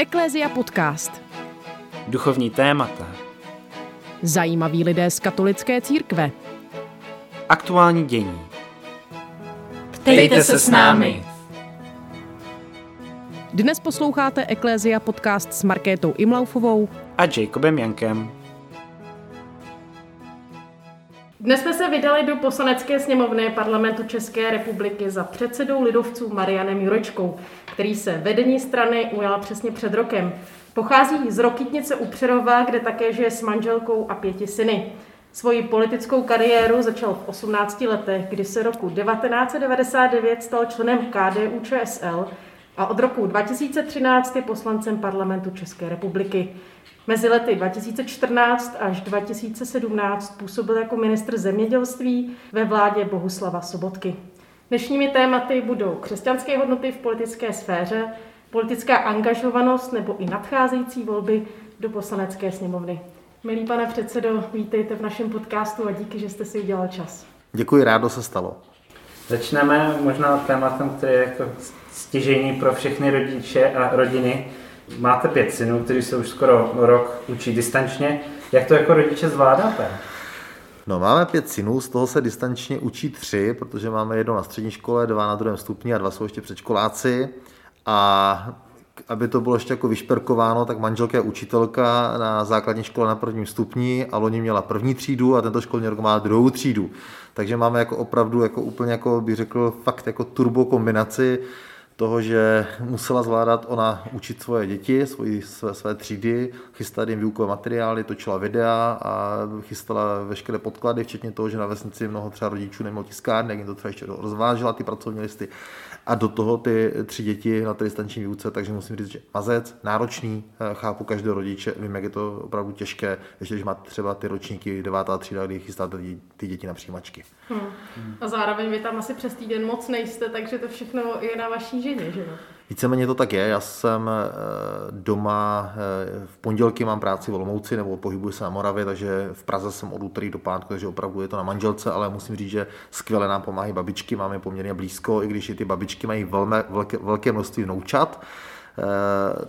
Eklézia podcast. Duchovní témata. Zajímaví lidé z katolické církve. Aktuální dění. Ptejte se s námi. Dnes posloucháte Eklézia podcast s Markétou Imlaufovou A Jacobem Jankem. Dnes jsme se vydali do poslanecké sněmovny parlamentu České republiky za předsedou lidovců Marianem Jurečkou, který se vedení strany ujala přesně před rokem. Pochází z Rokytnice u Přerova, kde také žije s manželkou a pěti syny. Svoji politickou kariéru začal v 18 letech, kdy se roku 1999 stal členem KDU ČSL a od roku 2013 je poslancem parlamentu České republiky. Mezi lety 2014 až 2017 působil jako ministr zemědělství ve vládě Bohuslava Sobotky. Dnešními tématy budou křesťanské hodnoty v politické sféře, politická angažovanost nebo i nadcházející volby do poslanecké sněmovny. Milý pane předsedo, vítejte v našem podcastu a díky, že jste si udělal čas. Děkuji, rádo se stalo. Začneme možná tématem, který je jako stěžení pro všechny rodiče a rodiny. Máte pět synů, kteří se už skoro rok učí distančně. Jak to jako rodiče zvládáte? No, máme pět synů, z toho se distančně učí tři, protože máme jedno na střední škole, dva na druhém stupni a dva jsou ještě předškoláci. A aby to bylo ještě jako vyšperkováno, tak manželka je učitelka na základní škole na prvním stupni a loni měla první třídu a tento školní rok má druhou třídu. Takže máme jako opravdu jako úplně jako bych řekl fakt jako turbo kombinaci toho, že musela zvládat ona učit svoje děti, svoji, své, své třídy, chystat jim výukové materiály, točila videa a chystala veškeré podklady, včetně toho, že na vesnici mnoho třeba rodičů nemělo tiskárny, jak jim to třeba ještě rozvážela ty pracovní listy. A do toho ty tři děti na té distanční výuce, takže musím říct, že mazec, náročný, eh, chápu každého rodiče, vím, jak je to opravdu těžké, ještě když máte třeba ty ročníky devátá třída, kdy chystáte ty děti na přijímačky. Hmm. A zároveň vy tam asi přes týden moc nejste, takže to všechno je na vaší ženě, že jo? Víceméně to tak je. Já jsem eh, doma, eh, v pondělky mám práci v Olomouci nebo pohybuji se na Moravě, takže v Praze jsem od úterý do pátku, takže opravdu je to na manželce, ale musím říct, že skvěle nám pomáhají babičky, máme poměrně blízko, i když i ty babičky mají velmi, velké, velké množství vnoučat,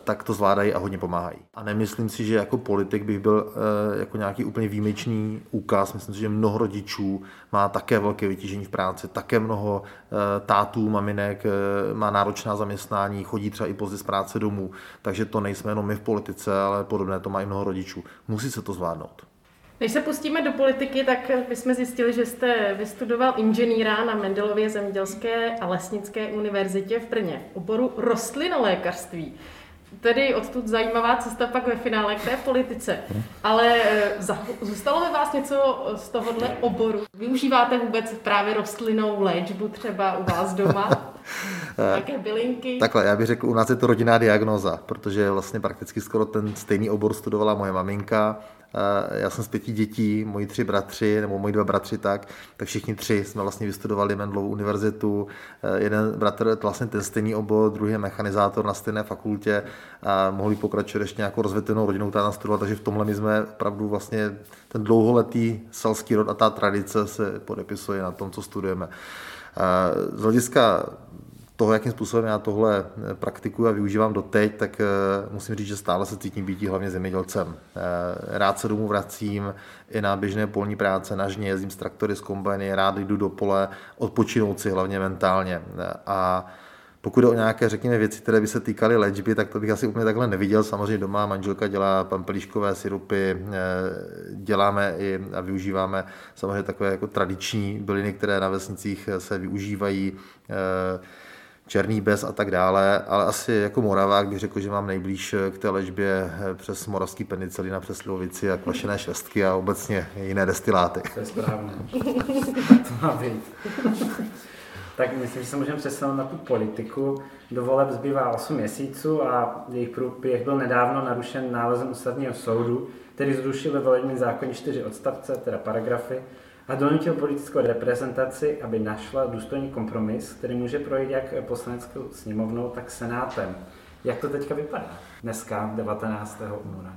tak to zvládají a hodně pomáhají. A nemyslím si, že jako politik bych byl eh, jako nějaký úplně výjimečný úkaz. Myslím si, že mnoho rodičů má také velké vytížení v práci, také mnoho eh, tátů, maminek má náročná zaměstnání, chodí třeba i pozdě z práce domů. Takže to nejsme jenom my v politice, ale podobné to mají mnoho rodičů. Musí se to zvládnout. Než se pustíme do politiky, tak jsme zjistili, že jste vystudoval inženýra na Mendelově zemědělské a lesnické univerzitě v Brně, oboru rostlinolékařství. Tedy odtud zajímavá cesta pak ve finále k té politice. Ale eh, zůstalo ve vás něco z tohohle oboru? Využíváte vůbec právě rostlinnou léčbu třeba u vás doma? Jaké bylinky? Takhle, já bych řekl, u nás je to rodinná diagnoza, protože vlastně prakticky skoro ten stejný obor studovala moje maminka, já jsem z pěti dětí, moji tři bratři, nebo moji dva bratři tak, tak všichni tři jsme vlastně vystudovali Mendlovou univerzitu. Jeden bratr vlastně ten stejný obor, druhý je mechanizátor na stejné fakultě a mohli pokračovat ještě nějakou rozvětvenou rodinou tam studovat, takže v tomhle my jsme opravdu vlastně ten dlouholetý selský rod a ta tradice se podepisuje na tom, co studujeme. Z hlediska toho, jakým způsobem já tohle eh, praktikuji a využívám doteď, tak eh, musím říct, že stále se cítím být hlavně zemědělcem. Eh, rád se domů vracím i na běžné polní práce, na žně, jezdím s traktory, z kombajny, rád jdu do pole, odpočinout si hlavně mentálně. A pokud jde o nějaké, řekněme, věci, které by se týkaly léčby, tak to bych asi úplně takhle neviděl. Samozřejmě doma manželka dělá pampelíškové syrupy, děláme i a využíváme samozřejmě takové jako tradiční byliny, které na vesnicích se využívají černý bez a tak dále, ale asi jako Moravák bych řekl, že mám nejblíž k té léčbě přes moravský penicilin a přes slivovici a kvašené švestky a obecně jiné destiláty. To je správné. to má být. tak myslím, že se můžeme přesunout na tu politiku. Do voleb zbývá 8 měsíců a jejich průběh byl nedávno narušen nálezem ústavního soudu, který zrušil ve volebním zákoně čtyři odstavce, teda paragrafy, a donutil politickou reprezentaci, aby našla důstojný kompromis, který může projít jak poslaneckou sněmovnou, tak senátem. Jak to teďka vypadá dneska, 19. února?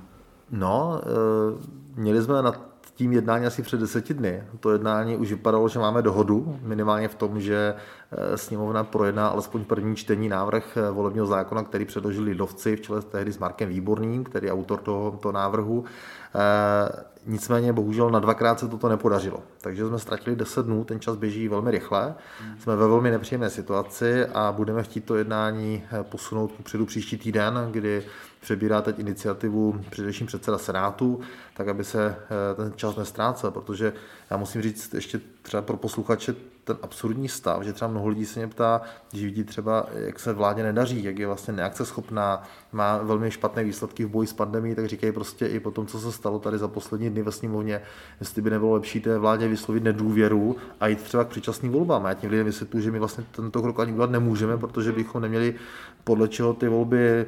No, e, měli jsme na tím jednání asi před deseti dny. To jednání už vypadalo, že máme dohodu, minimálně v tom, že eh, sněmovna projedná alespoň první čtení návrh eh, volebního zákona, který předložili lidovci v čele tehdy s Markem Výborným, který je autor tohoto návrhu. Nicméně bohužel na dvakrát se toto nepodařilo. Takže jsme ztratili 10 dnů, ten čas běží velmi rychle. Jsme ve velmi nepříjemné situaci a budeme chtít to jednání posunout předu příští týden, kdy přebírá teď iniciativu především předseda Senátu, tak aby se eh, ten čas nestrácel, protože já musím říct ještě třeba pro posluchače ten absurdní stav, že třeba mnoho lidí se mě ptá, když vidí třeba, jak se vládě nedaří, jak je vlastně neakceschopná, má velmi špatné výsledky v boji s pandemí, tak říkají prostě i po tom, co se stalo tady za poslední dny ve sněmovně, jestli by nebylo lepší té vládě vyslovit nedůvěru a jít třeba k předčasným volbám. Já tím lidem vysvětluji, že my vlastně tento krok ani udělat nemůžeme, protože bychom neměli podle čeho ty volby eh,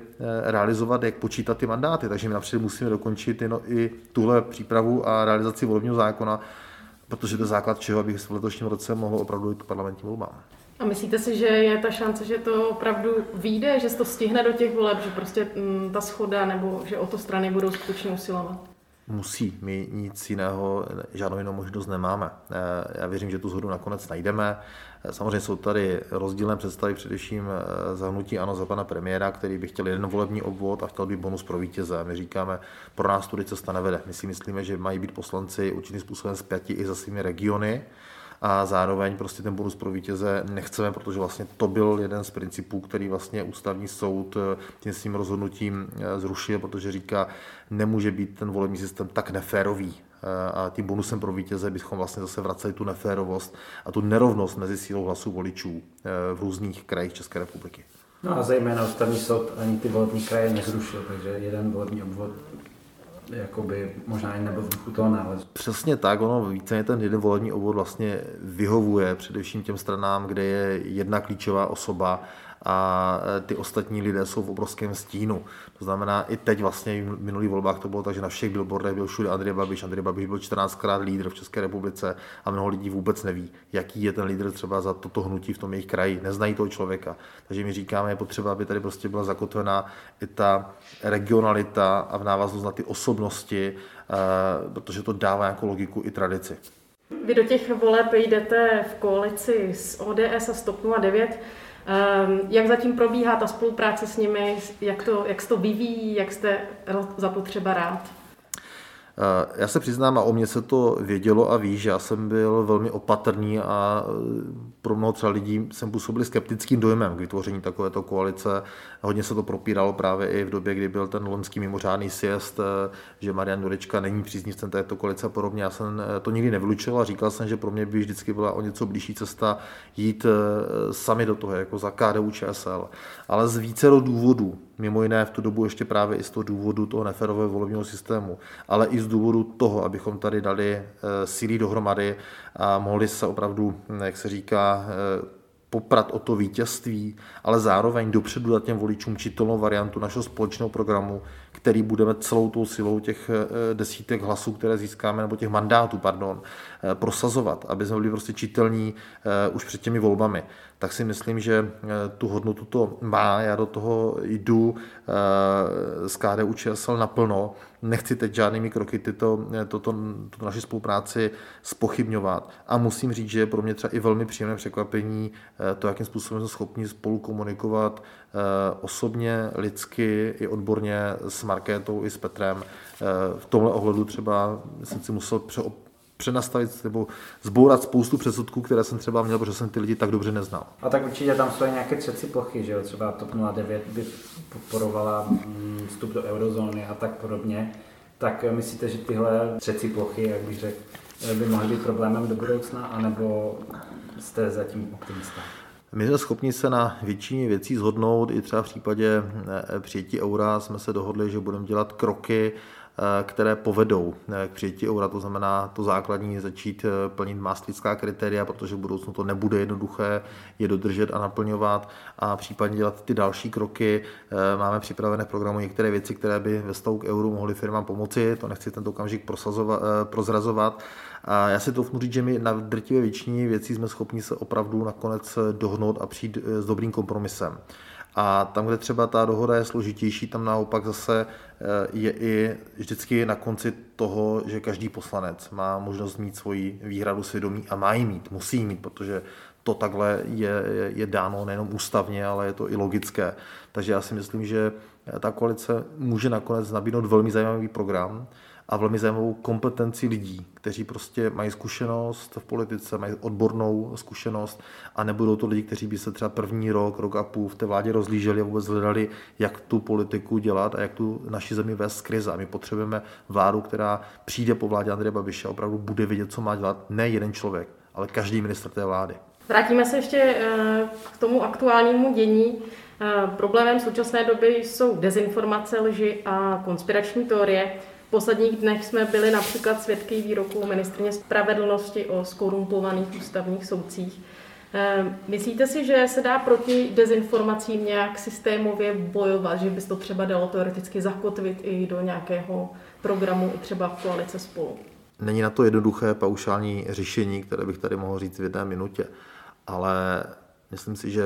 realizovat, jak počítat ty mandáty. Takže my například musíme dokončit i tuhle přípravu a realizaci volebního zákona, protože to je základ čeho, abych v letošním roce mohl opravdu jít k parlamentním volbám. A myslíte si, že je ta šance, že to opravdu vyjde, že se to stihne do těch voleb, že prostě mm, ta schoda nebo že o to strany budou skutečně usilovat? Musí. My nic jiného, žádnou jinou možnost nemáme. Eh, já věřím, že tu shodu nakonec najdeme. Samozřejmě jsou tady rozdílné představy, především eh, zahnutí ano za pana premiéra, který by chtěl jeden volební obvod a chtěl by bonus pro vítěze. My říkáme, pro nás tudy cesta nevede. My si myslíme, že mají být poslanci určitým způsobem zpěti i za svými regiony a zároveň prostě ten bonus pro vítěze nechceme, protože vlastně to byl jeden z principů, který vlastně ústavní soud eh, tím svým rozhodnutím eh, zrušil, protože říká, nemůže být ten volební systém tak neférový, a tím bonusem pro vítěze bychom vlastně zase vraceli tu neférovost a tu nerovnost mezi sílou hlasů voličů v různých krajích České republiky. No a zejména ústavní soud ani ty volební kraje nezrušil, takže jeden volební obvod jakoby možná i nebyl v duchu toho nálezu. Přesně tak, ono více ten jeden volební obvod vlastně vyhovuje především těm stranám, kde je jedna klíčová osoba a e, ty ostatní lidé jsou v obrovském stínu. To znamená, i teď vlastně v minulých volbách to bylo tak, že na všech billboardech byl všude Andrej Babiš. Andrej Babiš byl 14krát lídr v České republice a mnoho lidí vůbec neví, jaký je ten lídr třeba za toto hnutí v tom jejich kraji. Neznají toho člověka. Takže my říkáme, je potřeba, aby tady prostě byla zakotvená i ta regionalita a v návaznost na ty osobnosti, e, protože to dává nějakou logiku i tradici. Vy do těch voleb jdete v koalici s ODS a Stop 09. Ehm, jak zatím probíhá ta spolupráce s nimi, jak, to, jak se to vyvíjí, jak jste za to třeba rád? Eh, já se přiznám, a o mě se to vědělo a ví, že já jsem byl velmi opatrný a eh, pro mnoho třeba lidí jsem působil skeptickým dojmem k vytvoření takovéto koalice. Hodně se to propíralo právě i v době, kdy byl ten loňský mimořádný siest, eh, že Marian Jurečka není příznivcem této koalice a podobně. Já jsem to nikdy nevylučoval a říkal jsem, že pro mě by vždycky byla o něco blížší cesta jít sami do toho, jako za KDU ČSL. Ale z více důvodů, mimo jiné v tu dobu ještě právě i z toho důvodu toho neferového volebního systému, ale i z důvodu toho, abychom tady dali eh, síly dohromady a mohli se opravdu, jak se říká, eh, poprat o to vítězství, ale zároveň dopředu dát těm voličům čitelnou variantu našeho společného programu, který budeme celou tou silou těch eh, desítek hlasů, které získáme, nebo těch mandátů, pardon, prosazovat, aby jsme byli prostě čitelní už před těmi volbami tak si myslím, že eh, tu hodnotu to má. Já do toho jdu z eh, KDU ČSL naplno. Nechci teď žádnými kroky tyto, eh, toto, tuto naši spolupráci spochybňovat. A musím říct, že je pro mě třeba i velmi příjemné překvapení to, jakým způsobem jsme schopni spolu komunikovat osobně, lidsky i odborně s Markétou i s Petrem. V tomhle ohledu třeba jsem si musel přenastavit nebo zbourat spoustu předsudků, které jsem třeba měl, protože jsem ty lidi tak dobře neznal. A tak určitě tam jsou nějaké třeci plochy, že jo? Třeba TOP 09 by podporovala mm, vstup do eurozóny a tak podobně. Tak eh, myslíte, že tyhle třeci plochy, jak bych řekl, eh, by mohly být problémem do budoucna, anebo jste zatím optimista? My jsme schopni se na většině věcí zhodnout, i třeba v případě eh, přijetí eura jsme se dohodli, že budeme dělat kroky, které povedou eh, k přijetí eura, to znamená to základní začít eh, plnit mástlická kritéria, protože v budoucnu to nebude jednoduché je dodržet a naplňovat a případně dělat ty další kroky. Máme připravené v programu některé věci, které by ve stavu k euru mohly firmám pomoci, to nechci tento okamžik prozrazovat. A já si to říct, že my na drtivé většině věcí jsme schopni se opravdu nakonec dohnout a přijít s dobrým kompromisem. A tam, kde třeba ta dohoda je složitější, tam naopak zase eh, je i vždycky na konci toho, že každý poslanec má možnost mít svoji výhradu svědomí a má ji mít, musí ji mít, protože to takhle je, je, je dáno nejenom ústavně, ale je to i logické. Takže já si myslím, že ta koalice může nakonec nabídnout velmi zajímavý program, a velmi zajímavou kompetenci lidí, kteří prostě mají zkušenost v politice, mají odbornou zkušenost a nebudou to lidi, kteří by se třeba první rok, rok a půl v té vládě rozlíželi a vůbec hledali, jak tu politiku dělat a jak tu naši zemi vést z krize. A my potřebujeme vládu, která přijde po vládě Andreje Babiše a opravdu bude vědět, co má dělat ne jeden člověk, ale každý minister té vlády. Vrátíme se ještě eh, k tomu aktuálnímu dění. Eh, problémem současné doby jsou dezinformace, lži a konspirační teorie. V posledních dnech jsme byli například svědky výroků ministrně spravedlnosti o skorumpovaných ústavních soudcích. Eh, myslíte si, že se dá proti dezinformacím nějak systémově bojovat, že by to třeba dalo teoreticky zakotvit i do nějakého programu, i třeba v koalice spolu? Není na to jednoduché paušální řešení, které bych tady mohl říct v jedné minutě, ale myslím si, že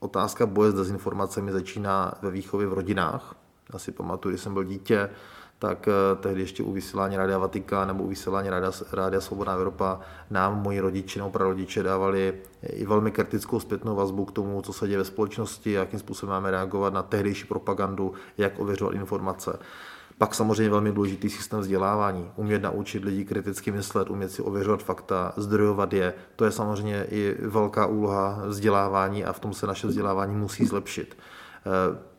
otázka boje s dezinformacemi začíná ve výchově v rodinách. Já si pamatuju, když jsem byl dítě, tak eh, tehdy ještě u vysílání Rádia Vatika nebo u vysílání Rádia, Rádia Svobodná Evropa nám moji rodiče nebo prarodiče dávali i velmi kritickou zpětnou vazbu k tomu, co se děje ve společnosti, jakým způsobem máme reagovat na tehdejší propagandu, jak ověřovat informace. Pak samozřejmě velmi důležitý systém vzdělávání. Umět naučit lidi kriticky myslet, umět si ověřovat fakta, zdrojovat je. To je samozřejmě i velká úloha vzdělávání a v tom se naše vzdělávání musí zlepšit.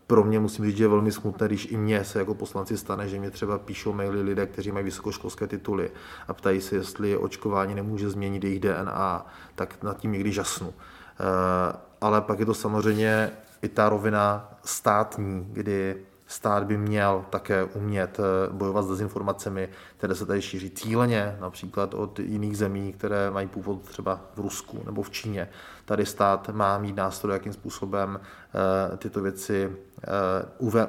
Pro mě musím říct, že je velmi smutné, když i mně se jako poslanci stane, že mě třeba píšou maily lidé, kteří mají vysokoškolské tituly a ptají se, jestli očkování nemůže změnit jejich DNA, tak nad tím někdy žasnu. Eh, ale pak je to samozřejmě i ta rovina státní, kdy stát by měl také umět eh, bojovat s dezinformacemi, které se tady šíří cíleně, například od jiných zemí, které mají původ třeba v Rusku nebo v Číně. Tady stát má mít nástroj, jakým způsobem eh, tyto věci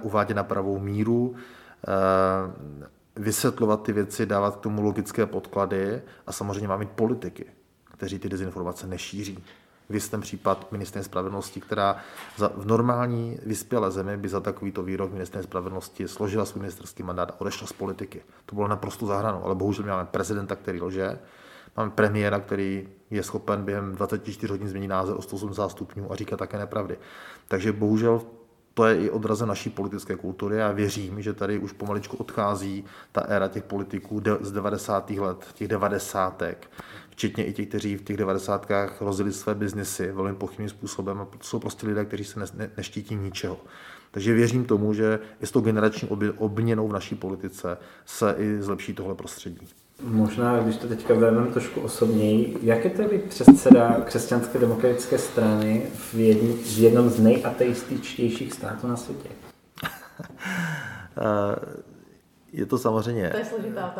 uvádět na pravou míru, vysvětlovat ty věci, dávat k tomu logické podklady a samozřejmě má mít politiky, kteří ty dezinformace nešíří v ten případ ministrně spravedlnosti, která za, v normální vyspělé zemi by za takovýto výrok ministrně spravedlnosti složila svůj ministerský mandát a odešla z politiky. To bylo naprosto zahranou, ale bohužel máme prezidenta, který lže, máme premiéra, který je schopen během 24 hodin změnit názor o 180 stupňů a říká také nepravdy. Takže bohužel to je i odrazem naší politické kultury. Já věřím, že tady už pomaličku odchází ta éra těch politiků z 90. let, těch devadesátek, včetně i těch, kteří v těch devadesátkách rozjeli své biznesy velmi pochybným způsobem. A jsou prostě lidé, kteří se ne, ne, neštítí ničeho. Takže věřím tomu, že i s tou generační obměnou v naší politice se i zlepší tohle prostředí. Možná, když to teďka vezmeme trošku osobněji, jak je tedy předseda křesťanské demokratické strany v, jedn, v jednom z nejateističtějších států na světě? Eh, je to samozřejmě to je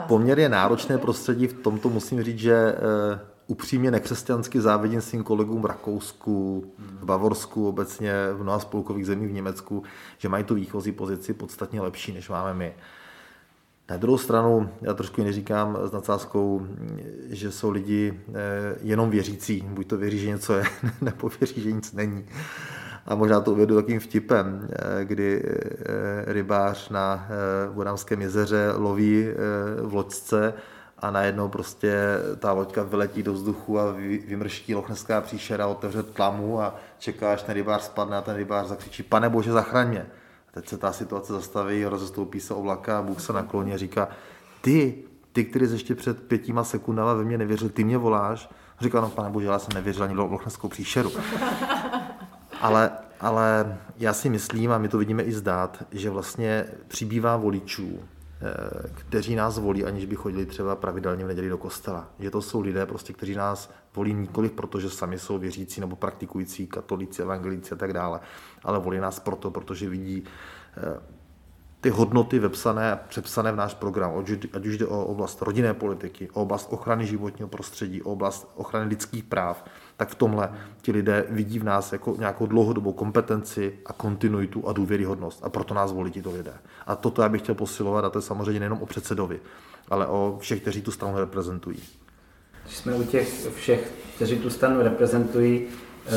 poměrně náročné prostředí. V tomto musím říct, že eh, upřímně nekřesťansky závidím svým kolegům v Rakousku, v Bavorsku, obecně v mnoha spolkových zemích v Německu, že mají tu výchozí pozici podstatně lepší, než máme my. Na druhou stranu, já trošku neříkám s nadsázkou, že jsou lidi eh, jenom věřící. Buď to věří, že něco je, nebo věří, že nic není. A možná to uvedu takým vtipem, eh, kdy eh, rybář na Vodamském jezeře loví v loďce a najednou prostě ta loďka vyletí do vzduchu a vymrští lochneská příšera, otevře tlamu a čeká, až ten rybář spadne a ten rybář zakřičí, pane bože, zachraň mě. Teď se ta situace zastaví, rozestoupí se oblaka a Bůh se nakloní a říká, ty, ty, který jsi ještě před pětíma sekundama ve mně nevěřil, ty mě voláš. Říká, no pane bože, já jsem nevěřil ani lochneskou příšeru. Ale, ale já si myslím, a my to vidíme i zdát, že vlastně přibývá voličů, kteří nás volí, aniž by chodili třeba pravidelně v neděli do kostela. Že to jsou lidé, prostě, kteří nás volí nikoliv proto, že sami jsou věřící nebo praktikující katolíci, evangelíci a tak dále, ale volí nás proto, protože vidí eh, ty hodnoty vepsané a přepsané v náš program, ať už jde o oblast rodinné politiky, o oblast ochrany životního prostředí, o oblast ochrany lidských práv, tak v tomhle ti lidé vidí v nás jako nějakou dlouhodobou kompetenci a kontinuitu a důvěryhodnost. A proto nás volí tito lidé. A toto já bych chtěl posilovat, a to je samozřejmě nejenom o předsedovi, ale o všech, kteří tu stranu reprezentují. Když jsme u těch všech, kteří tu stranu reprezentují, eh,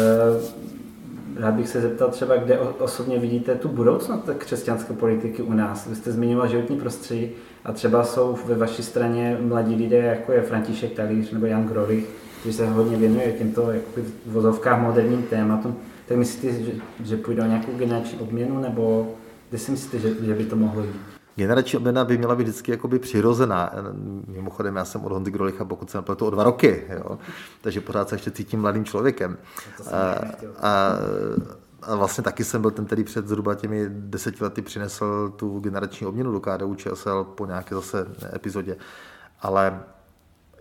rád bych se zeptal třeba, kde osobně vidíte tu budoucnost křesťanské politiky u nás. Vy jste zmiňoval životní prostředí a třeba jsou ve vaší straně mladí lidé, jako je František Talíř nebo Jan Grolich, kteří se hodně věnuje těmto jakoby, v vozovkách moderním tématům. Tak myslíte, že, že půjde o nějakou generační obměnu, nebo kde si myslíte, že, že by to mohlo jít? Generační obměna by měla být vždycky jakoby přirozená. Mimochodem, já jsem od Honzy Grolicha, pokud jsem to o dva roky, jo? takže pořád se ještě cítím mladým člověkem. A, a, a vlastně taky jsem byl ten, který před zhruba těmi deseti lety přinesl tu generační obměnu do KDU ČSL po nějaké zase epizodě. Ale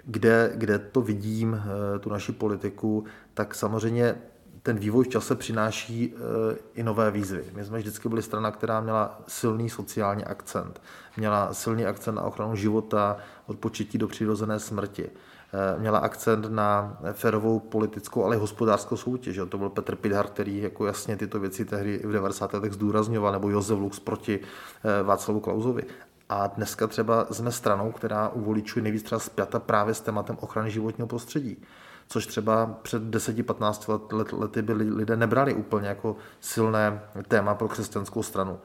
kde, kde to vidím, eh, tu naši politiku, tak samozřejmě ten vývoj v čase přináší eh, i nové výzvy. My jsme vždycky byli strana, která měla silný sociální akcent. Měla silný akcent na ochranu života od početí do přirozené smrti. Eh, měla akcent na férovou politickou, ale i hospodářskou soutěž. To byl Petr Pidhar, který jako jasně tyto věci tehdy v 90. letech zdůrazňoval, nebo Josef Lux proti Václavu Klauzovi. A dneska třeba jsme stranou, která u voličů je nejvíc třeba právě s tématem ochrany životního prostředí což třeba před 10-15 let, let, lety by lidé nebrali úplně jako silné téma pro křesťanskou stranu.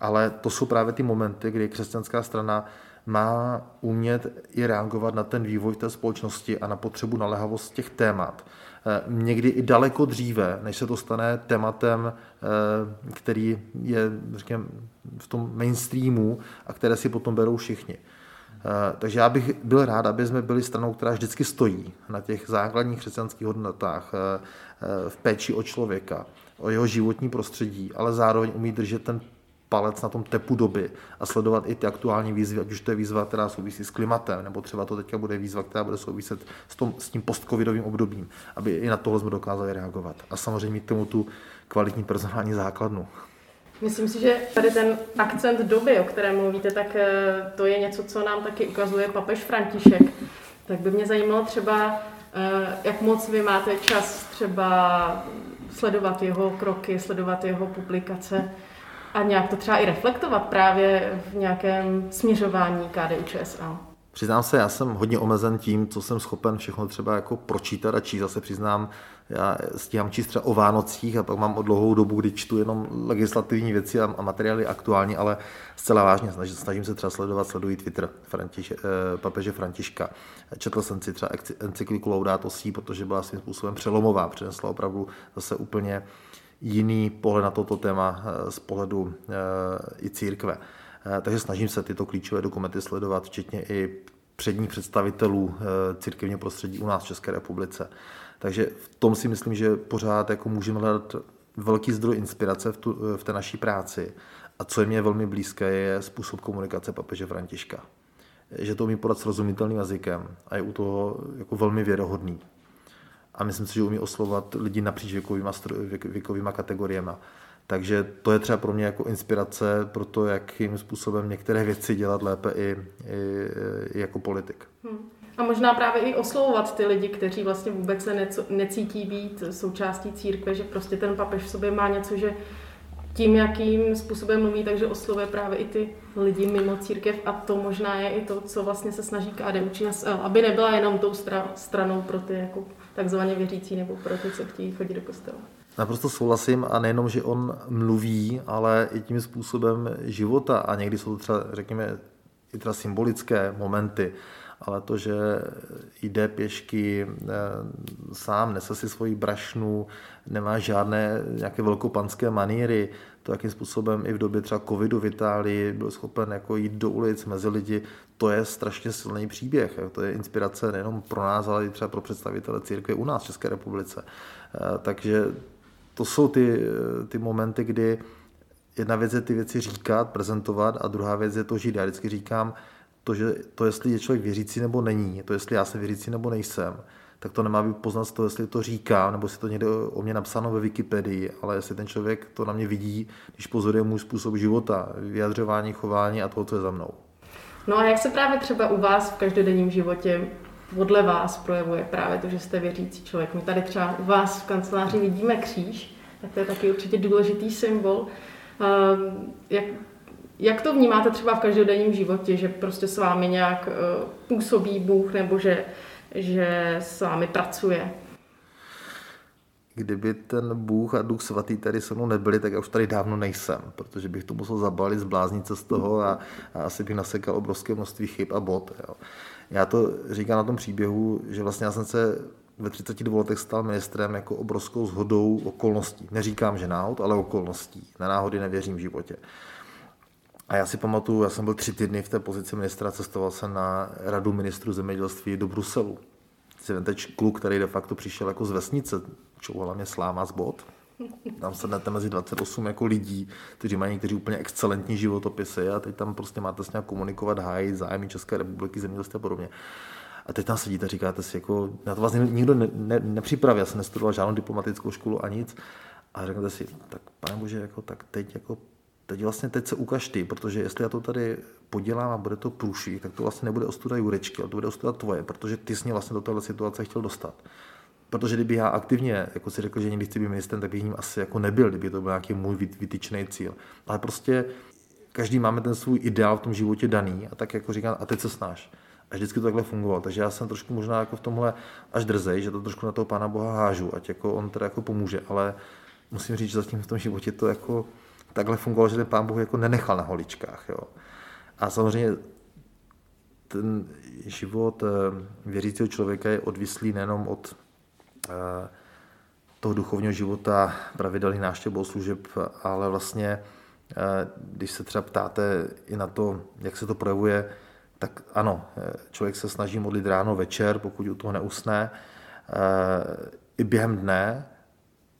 Ale to jsou právě ty momenty, kdy křesťanská strana má umět i reagovat na ten vývoj té společnosti a na potřebu naléhavost těch témat. Eh, někdy i daleko dříve, než se to stane tématem, eh, který je řekněme, v tom mainstreamu a které si potom berou všichni. Eh, takže já bych byl rád, aby jsme byli stranou, která vždycky stojí na těch základních křesťanských hodnotách, v péči o člověka, o jeho životní prostředí, ale zároveň umí držet ten palec na tom tepu doby a sledovat i ty aktuální výzvy, ať už to je výzva, která souvisí s klimatem, nebo třeba to teďka bude výzva, která bude souviset s, tom, s tím postcovidovým obdobím, aby i na tohle jsme dokázali reagovat. A samozřejmě mít tomu tu kvalitní personální základnu. Myslím si, že tady ten akcent doby, o kterém mluvíte, tak eh, to je něco, co nám taky ukazuje papež František. Tak by mě zajímalo třeba, eh, jak moc vy máte čas třeba sledovat jeho kroky, sledovat jeho publikace a nějak to třeba i reflektovat právě v nějakém směřování KDU ČSL. Přiznám se, já jsem hodně omezen tím, co jsem schopen všechno třeba jako pročítat a číst. Zase přiznám, já stíhám číst třeba o Vánocích a pak mám o dlouhou dobu, kdy čtu jenom legislativní věci a, materiály aktuální, ale zcela vážně snažím, snažím se třeba sledovat, sledují Twitter Františ, eh, papeže Františka. Četl jsem si třeba encykliku Laudato Si, protože byla svým způsobem přelomová, přinesla opravdu zase úplně jiný pohled na toto téma eh, z pohledu eh, i církve. Eh, takže snažím se tyto klíčové dokumenty sledovat, včetně i předních představitelů církevního prostředí u nás v České republice. Takže v tom si myslím, že pořád jako můžeme hledat velký zdroj inspirace v, tu, v té naší práci. A co je mě velmi blízké, je způsob komunikace papeže Františka. Že to umí podat srozumitelným jazykem a je u toho jako velmi věrohodný. A myslím si, že umí oslovat lidi napříč věkovýma, věkovýma kategoriemi. Takže to je třeba pro mě jako inspirace pro to, jakým způsobem některé věci dělat lépe i, i, i jako politik. Hmm. A možná právě i oslovovat ty lidi, kteří vlastně vůbec se neco, necítí být součástí církve, že prostě ten papež v sobě má něco, že tím, jakým způsobem mluví, takže oslovuje právě i ty lidi mimo církev a to možná je i to, co vlastně se snaží KDU aby nebyla jenom tou stra, stranou pro ty jako takzvaně věřící nebo pro ty, co chtějí chodit do kostela. Naprosto souhlasím a nejenom, že on mluví, ale i tím způsobem života a někdy jsou to třeba, řekněme, i třeba symbolické momenty, ale to, že jde pěšky eh, sám, nese si svoji brašnu, nemá žádné nějaké velkopanské maníry, to, jakým způsobem i v době třeba covidu v Itálii byl schopen jako jít do ulic mezi lidi, to je strašně silný příběh. To je inspirace nejenom pro nás, ale i třeba pro představitele církve u nás v České republice. Eh, takže to jsou ty, ty momenty, kdy jedna věc je ty věci říkat, prezentovat a druhá věc je to žít. Já vždycky říkám, to, že to, jestli je člověk věřící nebo není, to, jestli já jsem věřící nebo nejsem, tak to nemá být poznat z toho, jestli to říká, nebo si to někde o mě napsáno ve Wikipedii, ale jestli ten člověk to na mě vidí, když pozoruje můj způsob života, vyjadřování, chování a toho, co je za mnou. No a jak se právě třeba u vás v každodenním životě podle vás projevuje právě to, že jste věřící člověk. My tady třeba u vás v kanceláři vidíme kříž, tak to je taky určitě důležitý symbol. Ehm, jak, jak to vnímáte třeba v každodenním životě, že prostě s vámi nějak eh, působí Bůh nebo že, že s vámi pracuje? Kdyby ten Bůh a Duch Svatý tady se mnou nebyli, tak já už tady dávno nejsem, protože bych to musel zabalit, zbláznit se z toho a, a asi bych nasekal obrovské množství chyb a bod. Jo. Já to říkám na tom příběhu, že vlastně já jsem se ve 32 letech stal ministrem jako obrovskou zhodou okolností. Neříkám, že náhod, ale okolností. Na náhody nevěřím v životě. A já si pamatuju, já jsem byl tři týdny v té pozici ministra, cestoval jsem na radu ministrů zemědělství do Bruselu. Si teď kluk, který de facto přišel jako z vesnice, čouhala mě sláma z bod. Tam sednete mezi 28 jako lidí, kteří mají někteří úplně excelentní životopisy a teď tam prostě máte s nějak komunikovat, hájit zájmy České republiky, zemědělství a podobně. A teď tam sedíte říkáte si, jako, na to vás nikdo ne, ne, nepřipraví, já jsem nestudoval žádnou diplomatickou školu a nic. A řeknete si, tak pane bože, jako, tak teď, jako, teď vlastně teď se ukaž ty, protože jestli já to tady podělám a bude to průšvih, tak to vlastně nebude ostuda Jurečky, ale to bude ostuda tvoje, protože ty jsi mě vlastně do téhle situace chtěl dostat. Protože kdyby já aktivně jako si řekl, že někdy chci být ministrem, tak bych ním asi jako nebyl, kdyby to byl nějaký můj vytyčený cíl. Ale prostě každý máme ten svůj ideál v tom životě daný a tak jako říkám, a teď se snaž. A vždycky to takhle fungovalo. Takže já jsem trošku možná jako v tomhle až drzej, že to trošku na toho Pána Boha hážu, ať jako on teda jako pomůže, ale musím říct, že zatím v tom životě to jako takhle fungovalo, že ten Pán Bůh jako nenechal na holičkách. Jo. A samozřejmě ten život eh, věřícího člověka je odvislý nejenom od toho duchovního života, pravidelných návštěv služeb, ale vlastně, eh, když se třeba ptáte i na to, jak se to projevuje tak ano, člověk se snaží modlit ráno, večer, pokud u toho neusne, eh, i během dne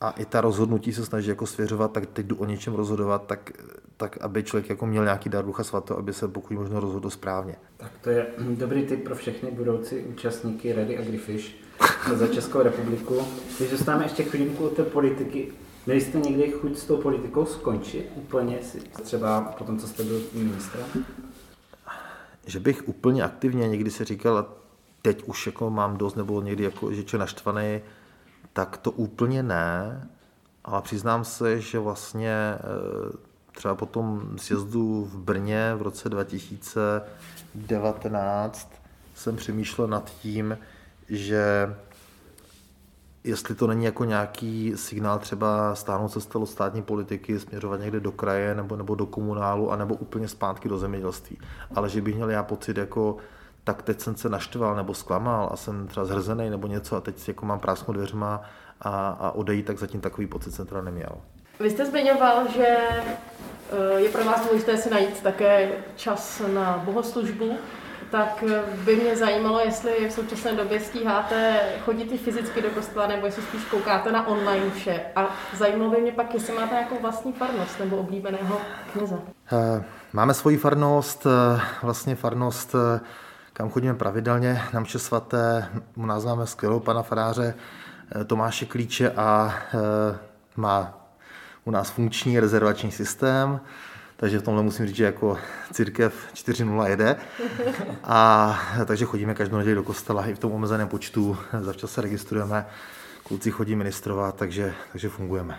a i ta rozhodnutí se snaží jako svěřovat, tak teď jdu o něčem rozhodovat, tak, tak aby člověk jako měl nějaký dar ducha svatého, aby se pokud možno rozhodl správně. Tak to je dobrý tip pro všechny budoucí účastníky Rady Agrifish za Českou republiku. Když zůstáváme ještě chvilinku té politiky, Měli jste někdy chuť s tou politikou skončit úplně, třeba po tom, co jste byl ministrem? že bych úplně aktivně někdy si říkal, teď už jako mám dost, nebo někdy jako, že če naštvaný, tak to úplně ne, ale přiznám se, že vlastně eh, třeba po tom sjezdu v Brně v roce 2019 jsem přemýšlel nad tím, že jestli to není jako nějaký signál třeba stáhnout se z státní politiky, směřovat někde do kraje nebo, nebo do komunálu, anebo úplně zpátky do zemědělství. Ale že bych měl já pocit jako tak teď jsem se naštval nebo zklamal a jsem třeba zhrzený nebo něco a teď jako mám prásknout dveřma a, a odejít, tak zatím takový pocit jsem teda neměl. Vy jste zmiňoval, že eh, je pro vás důležité si najít také čas na bohoslužbu tak eh, by mě zajímalo, jestli v současné době stíháte chodit i fyzicky do kostela, nebo jestli spíš koukáte na online vše. A zajímalo by mě pak, jestli máte nějakou vlastní farnost nebo oblíbeného kněze. Eh, máme svoji farnost, eh, vlastně farnost, kam chodíme pravidelně, na mše svaté, u nás máme skvělou pana faráře Tomáše Klíče a má u nás funkční rezervační systém, takže v tomhle musím říct, že jako církev 4.0 jede. A takže chodíme každou neděli do kostela i v tom omezeném počtu. Zavčas se registrujeme, kluci chodí ministrovat, takže, takže fungujeme.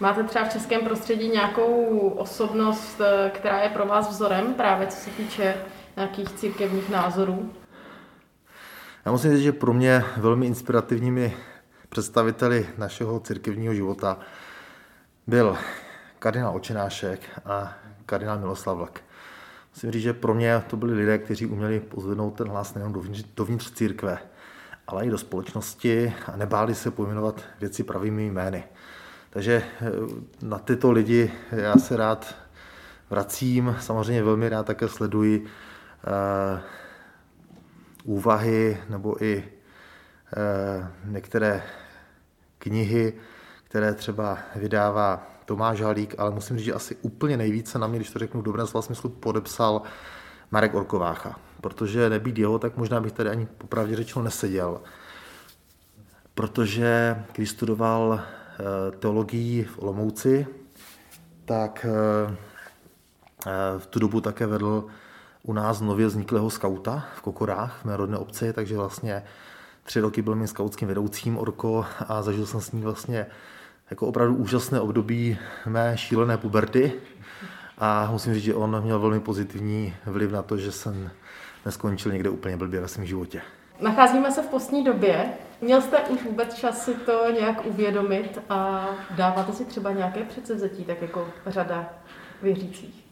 Máte třeba v českém prostředí nějakou osobnost, která je pro vás vzorem, právě co se týče nějakých církevních názorů? Já musím říct, že pro mě velmi inspirativními představiteli našeho církevního života byl kardinál Očenášek a kardinál Miloslav Vlk. Musím říct, že pro mě to byli lidé, kteří uměli pozvednout ten hlas nejen dovnitř, dovnitř církve, ale i do společnosti a nebáli se pojmenovat věci pravými jmény. Takže eh, na tyto lidi já se rád vracím, samozřejmě velmi rád také sleduji uh, úvahy nebo i uh, některé knihy, které třeba vydává Tomáš Halík, ale musím říct, že asi úplně nejvíce na mě, když to řeknu v dobrém slova smyslu, podepsal Marek Orkovácha. Protože nebýt jeho, tak možná bych tady ani popravdě řečeno neseděl. Protože když studoval eh, teologii v Olomouci, tak eh, eh, v tu dobu také vedl u nás nově vzniklého skauta v Kokorách, v mé rodné obci, takže vlastně tři roky byl mým skautským vedoucím Orko a zažil jsem s ním vlastně jako opravdu úžasné období mé šílené puberty a musím říct, že on měl velmi pozitivní vliv na to, že jsem neskončil někde úplně blbě ve svém životě. Nacházíme se v postní době. Měl jste už vůbec čas si to nějak uvědomit a dáváte si třeba nějaké předsevzetí, tak jako řada věřících?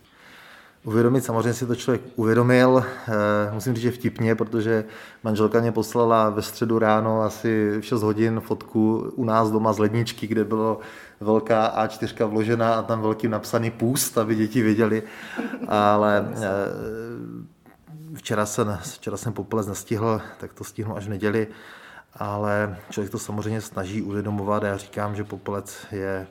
Uvědomit, samozřejmě si to člověk uvědomil, eh, musím říct, že vtipně, protože manželka mě poslala ve středu ráno asi v 6 hodin fotku u nás doma z ledničky, kde bylo velká A4 vložená a tam velký napsaný půst, aby děti věděli, ale eh, včera jsem, včera jsem popelec nestihl, tak to stihnu až v neděli, ale člověk to samozřejmě snaží uvědomovat a já říkám, že popelec je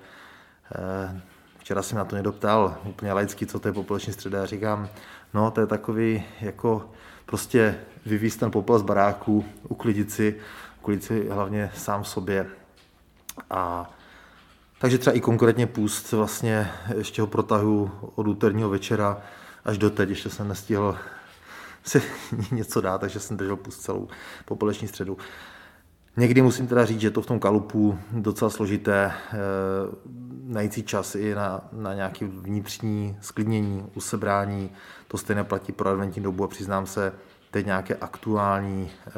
eh, Včera jsem na to někdo ptal úplně laicky, co to je populační středa. Já říkám, no to je takový jako prostě vyvízt ten popel z baráku, uklidit si, uklidit si hlavně sám sobě. A takže třeba i konkrétně půst vlastně ještě ho protahu od úterního večera až do teď, ještě jsem nestihl si něco dát, takže jsem držel půst celou popoleční středu. Někdy musím teda říct, že to v tom kalupu docela složité eh, najít si čas i na, na nějaké vnitřní sklidnění, usebrání. To stejně platí pro adventní dobu a přiznám se, teď nějaké aktuální eh,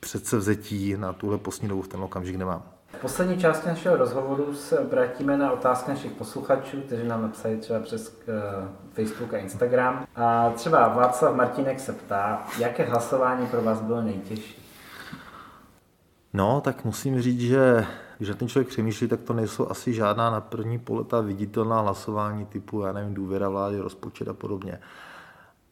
předsevzetí na tuhle postní dobu v ten okamžik nemám. V poslední části našeho rozhovoru se obrátíme na otázky našich posluchačů, kteří nám napsali třeba přes uh, Facebook a Instagram. A třeba Václav Martinek se ptá, jaké hlasování pro vás bylo nejtěžší? No, tak musím říct, že když na ten člověk přemýšlí, tak to nejsou asi žádná na první poleta viditelná hlasování typu, já nevím, důvěra vlády, rozpočet a podobně.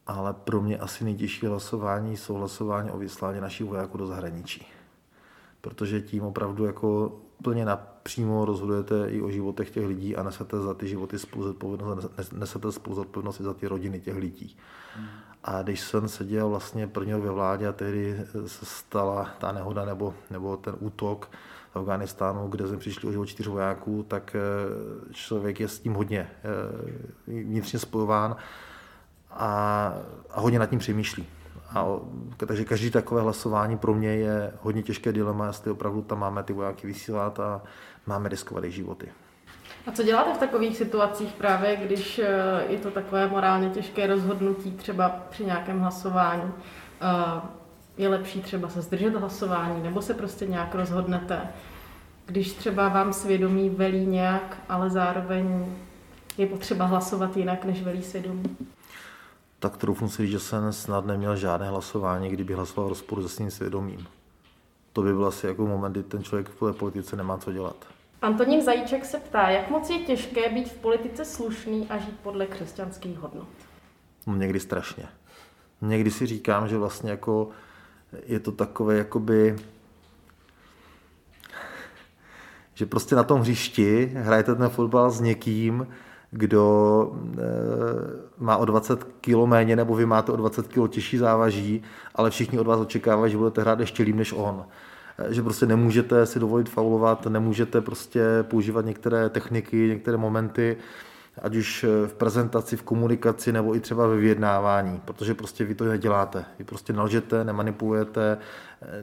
Ale pro mě asi nejtěžší hlasování jsou hlasování o vyslání našich vojáků do zahraničí. Protože tím opravdu jako úplně napřímo rozhodujete i o životech těch lidí a nesete za ty životy spolu zodpovědnost, nesete spolu zodpovědnost i za ty rodiny těch lidí. Hmm. A když jsem seděl vlastně první ve vládě a tehdy se stala ta nehoda nebo, nebo ten útok v Afganistánu, kde jsme přišli o život čtyř vojáků, tak eh, člověk je s tím hodně eh, vnitřně spojován a, a hodně nad tím přemýšlí. A, takže každý takové hlasování pro mě je hodně těžké dilema, jestli opravdu tam máme ty vojáky vysílat a máme riskovat jejich životy. A co děláte v takových situacích právě, když eh, je to takové morálně těžké rozhodnutí třeba při nějakém hlasování? Eh, je lepší třeba se zdržet hlasování nebo se prostě nějak rozhodnete? Když třeba vám svědomí velí nějak, ale zároveň je potřeba hlasovat jinak, než velí svědomí? Tak troufnu si říct, že jsem snad neměl žádné hlasování, kdyby hlasoval v rozporu se svým svědomím. To by byl asi jako moment, kdy ten člověk v politice nemá co dělat. Antonín Zajíček se ptá, jak moc je těžké být v politice slušný a žít podle křesťanských hodnot? No, někdy strašně. Někdy si říkám, že vlastně jako je to takové jakoby že prostě na tom hřišti hrajete ten fotbal s někým, kdo e, má o 20 kg méně, nebo vy máte o 20 kg těžší závaží, ale všichni od vás očekávají, že budete hrát ještě líp než on že prostě nemůžete si dovolit faulovat, nemůžete prostě používat některé techniky, některé momenty, ať už v prezentaci, v komunikaci nebo i třeba ve vyjednávání, protože prostě vy to neděláte. Vy prostě nelžete, nemanipulujete,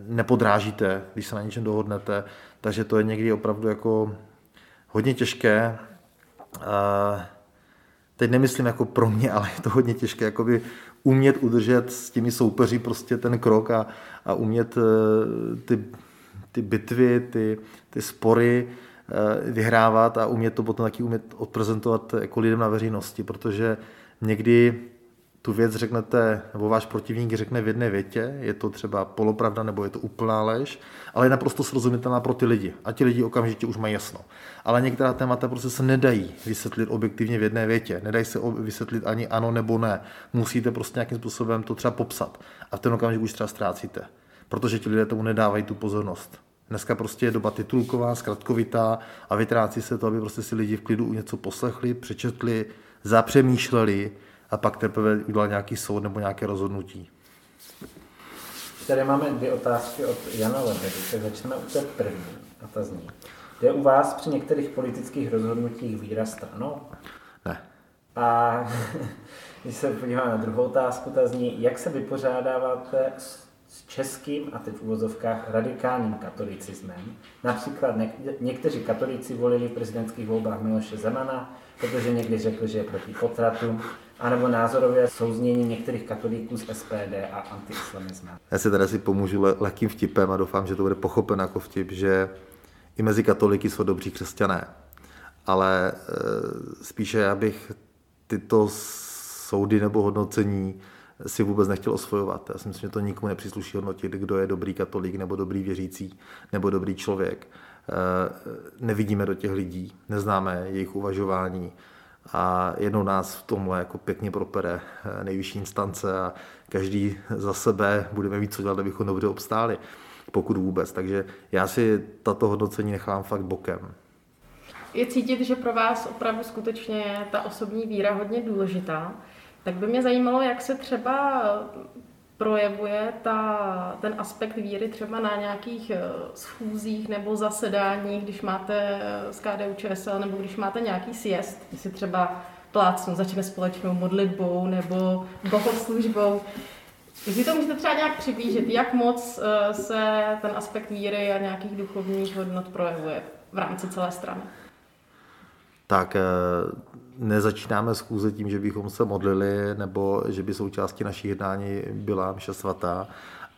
nepodrážíte, když se na něčem dohodnete, takže to je někdy opravdu jako hodně těžké. Teď nemyslím jako pro mě, ale je to hodně těžké, jakoby umět udržet s těmi soupeři prostě ten krok a, a umět eh, ty, ty bitvy, ty, ty spory eh, vyhrávat a umět to potom taky umět odprezentovat jako lidem na veřejnosti, protože někdy tu věc řeknete, nebo váš protivník řekne v jedné větě, je to třeba polopravda nebo je to úplná lež, ale je naprosto srozumitelná pro ty lidi. A ti lidi okamžitě už mají jasno. Ale některá témata prostě se nedají vysvětlit objektivně v jedné větě. Nedají se vysvětlit ani ano nebo ne. Musíte prostě nějakým způsobem to třeba popsat. A v ten okamžik už třeba ztrácíte. Protože ti lidé tomu nedávají tu pozornost. Dneska prostě je doba titulková, zkratkovitá a vytrácí se to, aby prostě si lidi v klidu něco poslechli, přečetli, zapřemýšleli a pak teprve udělal nějaký soud nebo nějaké rozhodnutí. Tady máme dvě otázky od Jana Lebery, tak začneme u té první a ta zní. Je u vás při některých politických rozhodnutích víra stranou? Ne. A když se podíváme na druhou otázku, ta zní, jak se vypořádáváte s českým a teď v uvozovkách radikálním katolicismem. Například někteří katolíci volili v prezidentských volbách Miloše Zemana, protože někdy řekl, že je proti potratům, anebo názorové souznění některých katolíků z SPD a antiislamismu. Já si tady si pomůžu le- lehkým vtipem a doufám, že to bude pochopen jako vtip, že i mezi katoliky jsou dobří křesťané. Ale e, spíše já bych tyto soudy nebo hodnocení si vůbec nechtěl osvojovat. Já si myslím, že to nikomu nepřísluší hodnotit, kdo je dobrý katolík nebo dobrý věřící nebo dobrý člověk. E, nevidíme do těch lidí, neznáme jejich uvažování, a jednou nás v tomhle jako pěkně propere eh, nejvyšší instance a každý za sebe budeme mít co dělat, abychom dobře obstáli, pokud vůbec. Takže já si tato hodnocení nechám fakt bokem. Je cítit, že pro vás opravdu skutečně je ta osobní víra hodně důležitá. Tak by mě zajímalo, jak se třeba projevuje ta, ten aspekt víry třeba na nějakých eh, schůzích nebo zasedáních, když máte eh, z KDU ČSL nebo když máte nějaký siest, si třeba plácnu začne společnou modlitbou nebo bohoslužbou. Jestli to můžete třeba nějak přiblížit, jak moc eh, se ten aspekt víry a nějakých duchovních hodnot projevuje v rámci celé strany? Tak nezačínáme schůze tím, že bychom se modlili nebo že by součástí naší jednání byla mše svatá,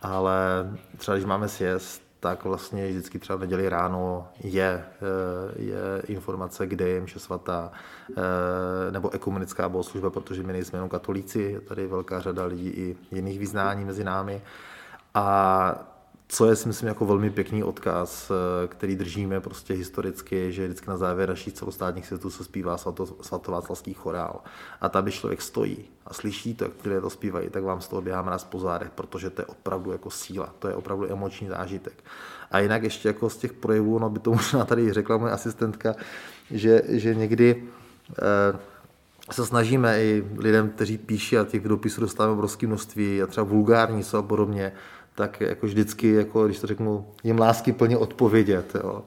ale třeba když máme sjezd, tak vlastně vždycky třeba v neděli ráno je, eh, je informace, kde je mše svatá, eh, nebo ekumenická bohoslužba, protože my nejsme jenom katolíci, je tady velká řada lidí i jiných vyznání mezi námi. A co je si myslím jako velmi pěkný odkaz, eh, který držíme prostě historicky, že vždycky na závěr našich celostátních světů se zpívá svato, svatováclavský chorál. A tam, když člověk stojí a slyší to, jak lidé to zpívají, tak vám z toho běháme na pozádech, protože to je opravdu jako síla, to je opravdu emoční zážitek. A jinak ještě jako z těch projevů, no by to možná tady řekla moje asistentka, že, že někdy eh, se snažíme i lidem, kteří píší a těch dopisů dostáváme obrovské množství a třeba vulgární jsou a podobně, tak jako vždycky, jako, když to řeknu, jim lásky plně odpovědět. Jo.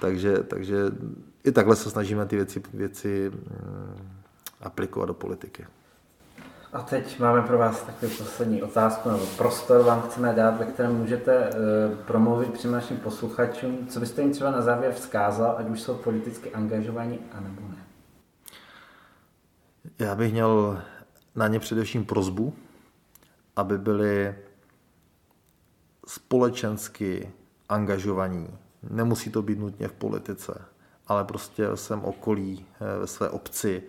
Takže, takže i takhle se snažíme ty věci, věci mm, aplikovat do politiky. A teď máme pro vás takovou poslední otázku, nebo prostor vám chceme dát, ve kterém můžete uh, promluvit při našim posluchačům. Co byste jim třeba na závěr vzkázal, ať už jsou politicky angažovaní, anebo ne? Já bych měl na ně především prozbu, aby byli společensky angažovaní. Nemusí to být nutně v politice, ale prostě svém okolí, eh, ve své obci,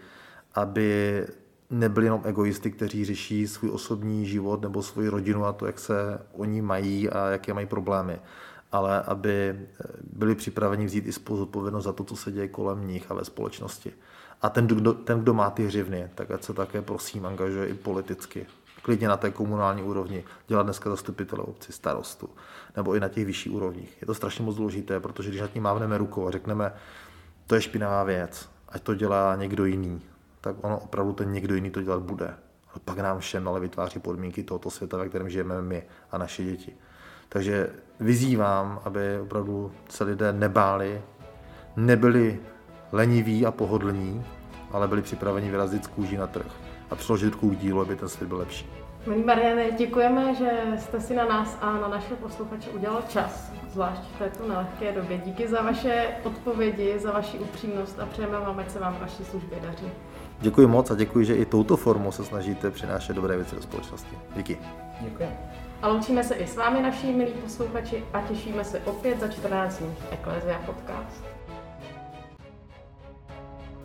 aby nebyli jenom egoisty, kteří řeší svůj osobní život nebo svoji rodinu a to, jak se oni mají a jaké mají problémy, ale aby eh, byli připraveni vzít i odpovědnost za to, co se děje kolem nich a ve společnosti. A ten, kdo, ten, kdo má ty hřivny, tak ať se také prosím angažuje i politicky klidně na té komunální úrovni, dělat dneska zastupitele obci, starostu, nebo i na těch vyšších úrovních. Je to strašně moc důležité, protože když nad tím mávneme rukou a řekneme, to je špinavá věc, ať to dělá někdo jiný, tak ono opravdu ten někdo jiný to dělat bude. Ale pak nám všem ale vytváří podmínky tohoto světa, ve kterém žijeme my a naše děti. Takže vyzývám, aby opravdu se lidé nebáli, nebyli leniví a pohodlní, ale byli připraveni vyrazit z kůží na trh a přiložit rukou k dílu, aby ten svět byl lepší. Milí Mariane, děkujeme, že jste si na nás a na naše posluchače udělal čas, zvlášť v této nelehké době. Díky za vaše odpovědi, za vaši upřímnost a přejeme vám, ať se vám vaší službě daří. Děkuji moc a děkuji, že i touto formou se snažíte přinášet dobré věci do společnosti. Díky. Děkuji. A loučíme se i s vámi, naši milí posluchači, a těšíme se opět za 14 dní v Ecclesia Podcast.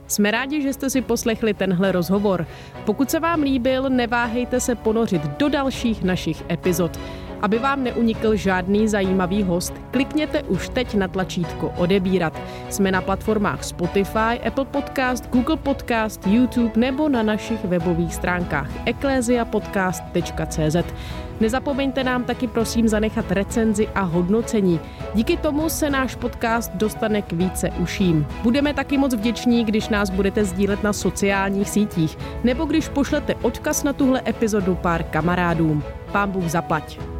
Jsme rádi, že jste si poslechli tenhle rozhovor. Pokud se vám líbil, neváhejte se ponořit do dalších našich epizod. Aby vám neunikl žádný zajímavý host, klikněte už teď na tlačítko odebírat. Jsme na platformách Spotify, Apple Podcast, Google Podcast, YouTube nebo na našich webových stránkách ecclesiapodcast.cz. Nezapomeňte nám taky prosím zanechat recenzi a hodnocení. Díky tomu se náš podcast dostane k více uším. Budeme taky moc vděční, když nás budete sdílet na sociálních sítích nebo když pošlete odkaz na tuhle epizodu pár kamarádům. Pán Bůh zaplať.